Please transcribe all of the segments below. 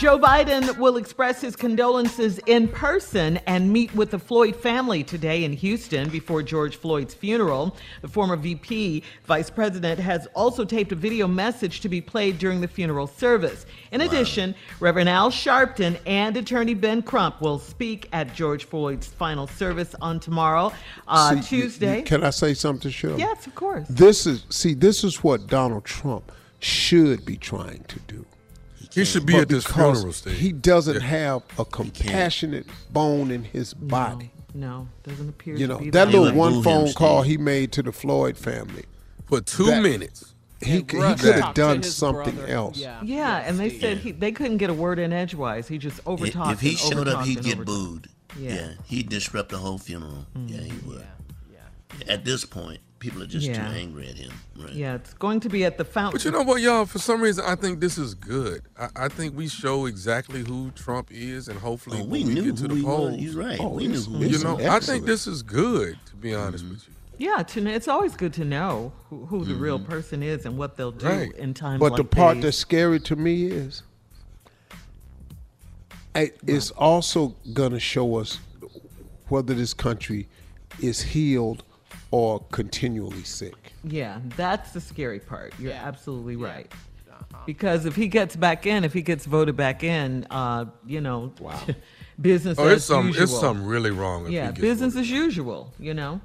Joe Biden will express his condolences in person and meet with the Floyd family today in Houston before George Floyd's funeral. The former VP vice president has also taped a video message to be played during the funeral service. In addition, Reverend Al Sharpton and attorney Ben Crump will speak at George Floyd's final service on tomorrow, uh, See, Tuesday. you- can I say something, Shirley? Yes, of course. This is see, this is what Donald Trump should be trying to do. He should be But at this funeral, Steve. He doesn't have a compassionate bone in his body. No, doesn't appear You to know be that that little one phone call he made to the Floyd family for two that- minutes. He, he could have done something brother. else. Yeah, yeah, and they said he, they couldn't get a word in edgewise. He just overtalked. If he and showed up, he'd get booed. Yeah. Yeah. he'd disrupt the whole funeral. Yeah, he mm. would. At this point, people are just Yeah. too angry at him. Right. Yeah, it's going to be at the fountain. But you know what, y'all? For some reason, I think this is good. I, I think we show exactly who Trump is, and hopefully, Oh, we when we get to who the he was. polls, He's right. Oh, We knew who you it's know, I think this is good. To be honest Mm-hmm. with you, Yeah, to, kn- it's always good to know who, who the real person is and what they'll do Right. in times But like the part these. that's scary to me is I- it's also going to show us whether this country is healed or continually sick. Yeah, that's the scary part. You're absolutely right. Because if he gets back in, if he gets voted back in, uh, you know, business oh, as it's some, usual. it's something really wrong. If yeah, he gets business as usual, you know.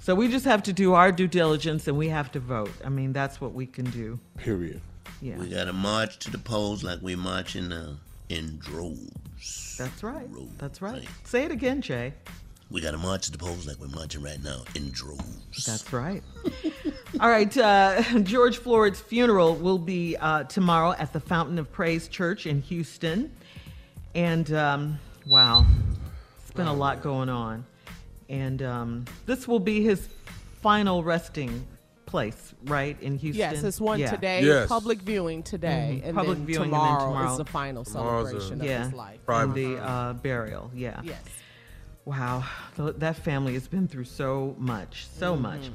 So we just have to do our due diligence and we have to vote. I mean, that's what we can do. Period. Yeah. We got to march to the polls like we're marching uh, in droves. That's right. That's right. Say it again, Jay. We got to march to the polls like we're marching right now in droves. That's right. All right. Uh, George Floyd's funeral will be uh, tomorrow at the Fountain of Praise Church in Houston. And um, wow, it's been a lot going on. And um, this will be his final resting place, right, in Houston? Yes, it's one yeah. today, Yes. public viewing today, Mhm. and Public then viewing and then tomorrow, tomorrow- is the final Tomorrow's a- celebration of yeah, his life. and the uh, burial. Yeah. Yes. Wow, that family has been through so much, so Mm-hmm. much.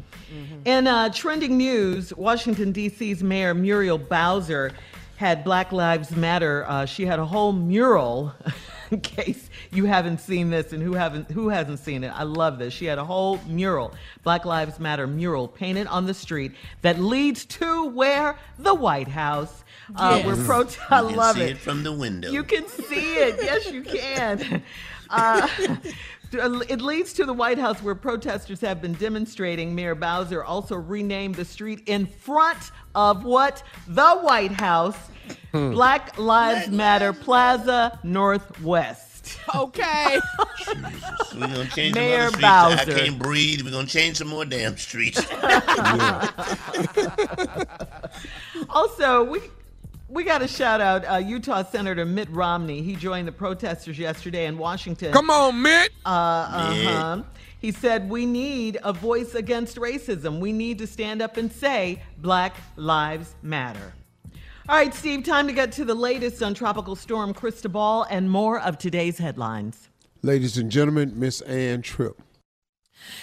In uh, trending news, Washington, D.C.'s Mayor Muriel Bowser had Black Lives Matter. Uh, she had a whole mural. In case you haven't seen this and who haven't who hasn't seen it, I love this. She had a whole mural, Black Lives Matter mural, painted on the street that leads to where the White House. Uh, Yes. Where pro- I You can love see it. it from the window. You can see it. Yes, you can. Uh, it leads to the White House where protesters have been demonstrating. Mayor Bowser also renamed the street in front of what? The White House. Hmm. Black Lives Matter Plaza Northwest. Okay. We're gonna change Mayor some other streets. Bowser. I can't breathe. We're gonna change some more damn streets. also, we we got to shout out uh, Utah Senator Mitt Romney. He joined the protesters yesterday in Washington. Come on, Mitt. Uh, uh-huh. He said, We need a voice against racism. We need to stand up and say, Black Lives Matter. All right, Steve, time to get to the latest on Tropical Storm Cristobal and more of today's headlines. Ladies and gentlemen, Miss Ann Tripp.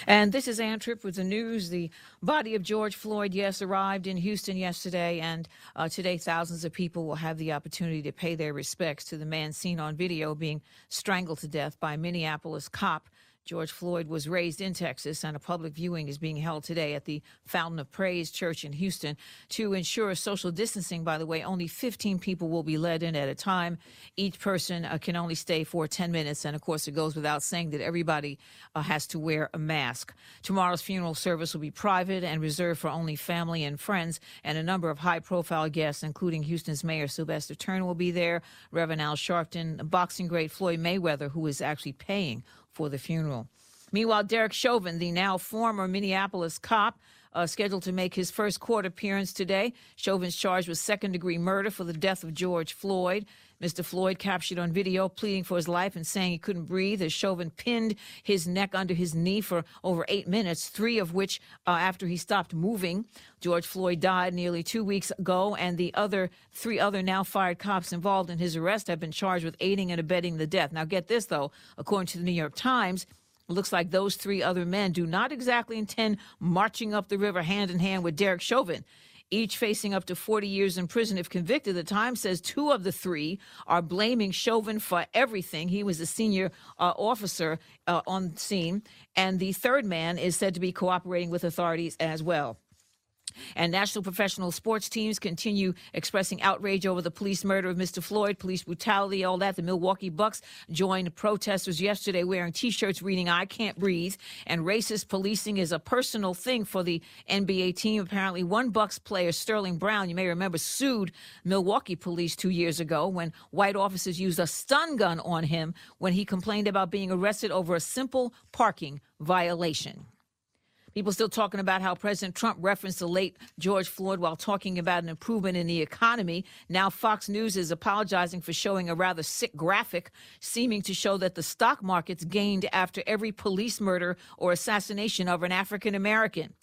And this is Ann Tripp with the news. The body of George Floyd, yes, arrived in Houston yesterday, and uh, today thousands of people will have the opportunity to pay their respects to the man seen on video being strangled to death by Minneapolis cop. George Floyd was raised in Texas, and a public viewing is being held today at the Fountain of Praise Church in Houston. To ensure social distancing, by the way, only 15 people will be let in at a time. Each person uh, can only stay for 10 minutes, and of course, it goes without saying that everybody uh, has to wear a mask. Tomorrow's funeral service will be private and reserved for only family and friends, and a number of high profile guests, including Houston's Mayor Sylvester Turner, will be there, Reverend Al Sharpton, boxing great Floyd Mayweather, who is actually paying for the funeral. Meanwhile, Derek Chauvin, the now former Minneapolis cop, uh, scheduled to make his first court appearance today. Chauvin's charged with second degree murder for the death of George Floyd. Mr. Floyd captured on video pleading for his life and saying he couldn't breathe as Chauvin pinned his neck under his knee for over eight minutes, three of which uh, after he stopped moving. George Floyd died nearly two weeks ago, and the other three other now fired cops involved in his arrest have been charged with aiding and abetting the death. Now, get this though, according to the New York Times, it looks like those three other men do not exactly intend marching up the river hand in hand with Derek Chauvin. Each facing up to 40 years in prison if convicted. The Times says two of the three are blaming Chauvin for everything. He was a senior uh, officer uh, on scene. And the third man is said to be cooperating with authorities as well. And national professional sports teams continue expressing outrage over the police murder of Mr. Floyd, police brutality, all that. The Milwaukee Bucks joined protesters yesterday wearing t shirts reading, I can't breathe. And racist policing is a personal thing for the NBA team. Apparently, one Bucks player, Sterling Brown, you may remember, sued Milwaukee police two years ago when white officers used a stun gun on him when he complained about being arrested over a simple parking violation. People still talking about how President Trump referenced the late George Floyd while talking about an improvement in the economy. Now, Fox News is apologizing for showing a rather sick graphic, seeming to show that the stock markets gained after every police murder or assassination of an African American.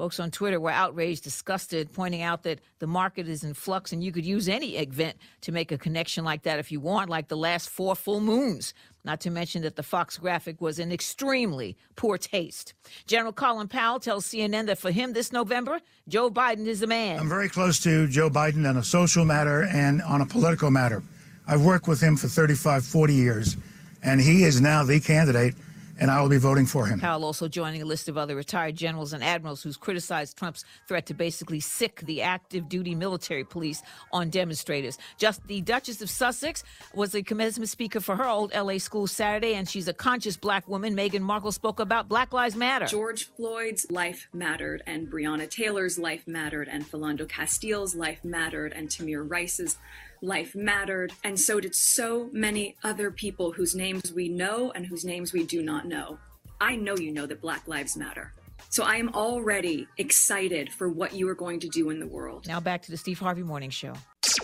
Folks on Twitter were outraged, disgusted, pointing out that the market is in flux and you could use any event to make a connection like that if you want, like the last four full moons. Not to mention that the Fox graphic was in extremely poor taste. General Colin Powell tells CNN that for him this November, Joe Biden is the man. I'm very close to Joe Biden on a social matter and on a political matter. I've worked with him for 35, 40 years, and he is now the candidate, and I will be voting for him. Powell also joining a list of other retired generals and admirals who's criticized Trump's threat to basically sick the active duty military police on demonstrators. Just the Duchess of Sussex was the commencement speaker for her old LA school Saturday, and she's a conscious black woman. Meghan Markle spoke about Black Lives Matter. George Floyd's life mattered, and Breonna Taylor's life mattered, and Philando Castile's life mattered, and Tamir Rice's life mattered, and so did so many other people whose names we know and whose names we do not know. I know you know that Black Lives Matter. So I am already excited for what you are going to do in the world. Now back to the Steve Harvey Morning Show.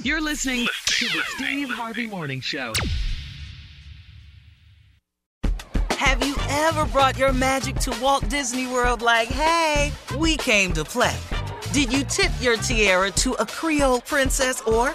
You're listening to the Steve Harvey Morning Show. Have you ever brought your magic to Walt Disney World like, hey, we came to play? Did you tip your tiara to a Creole princess or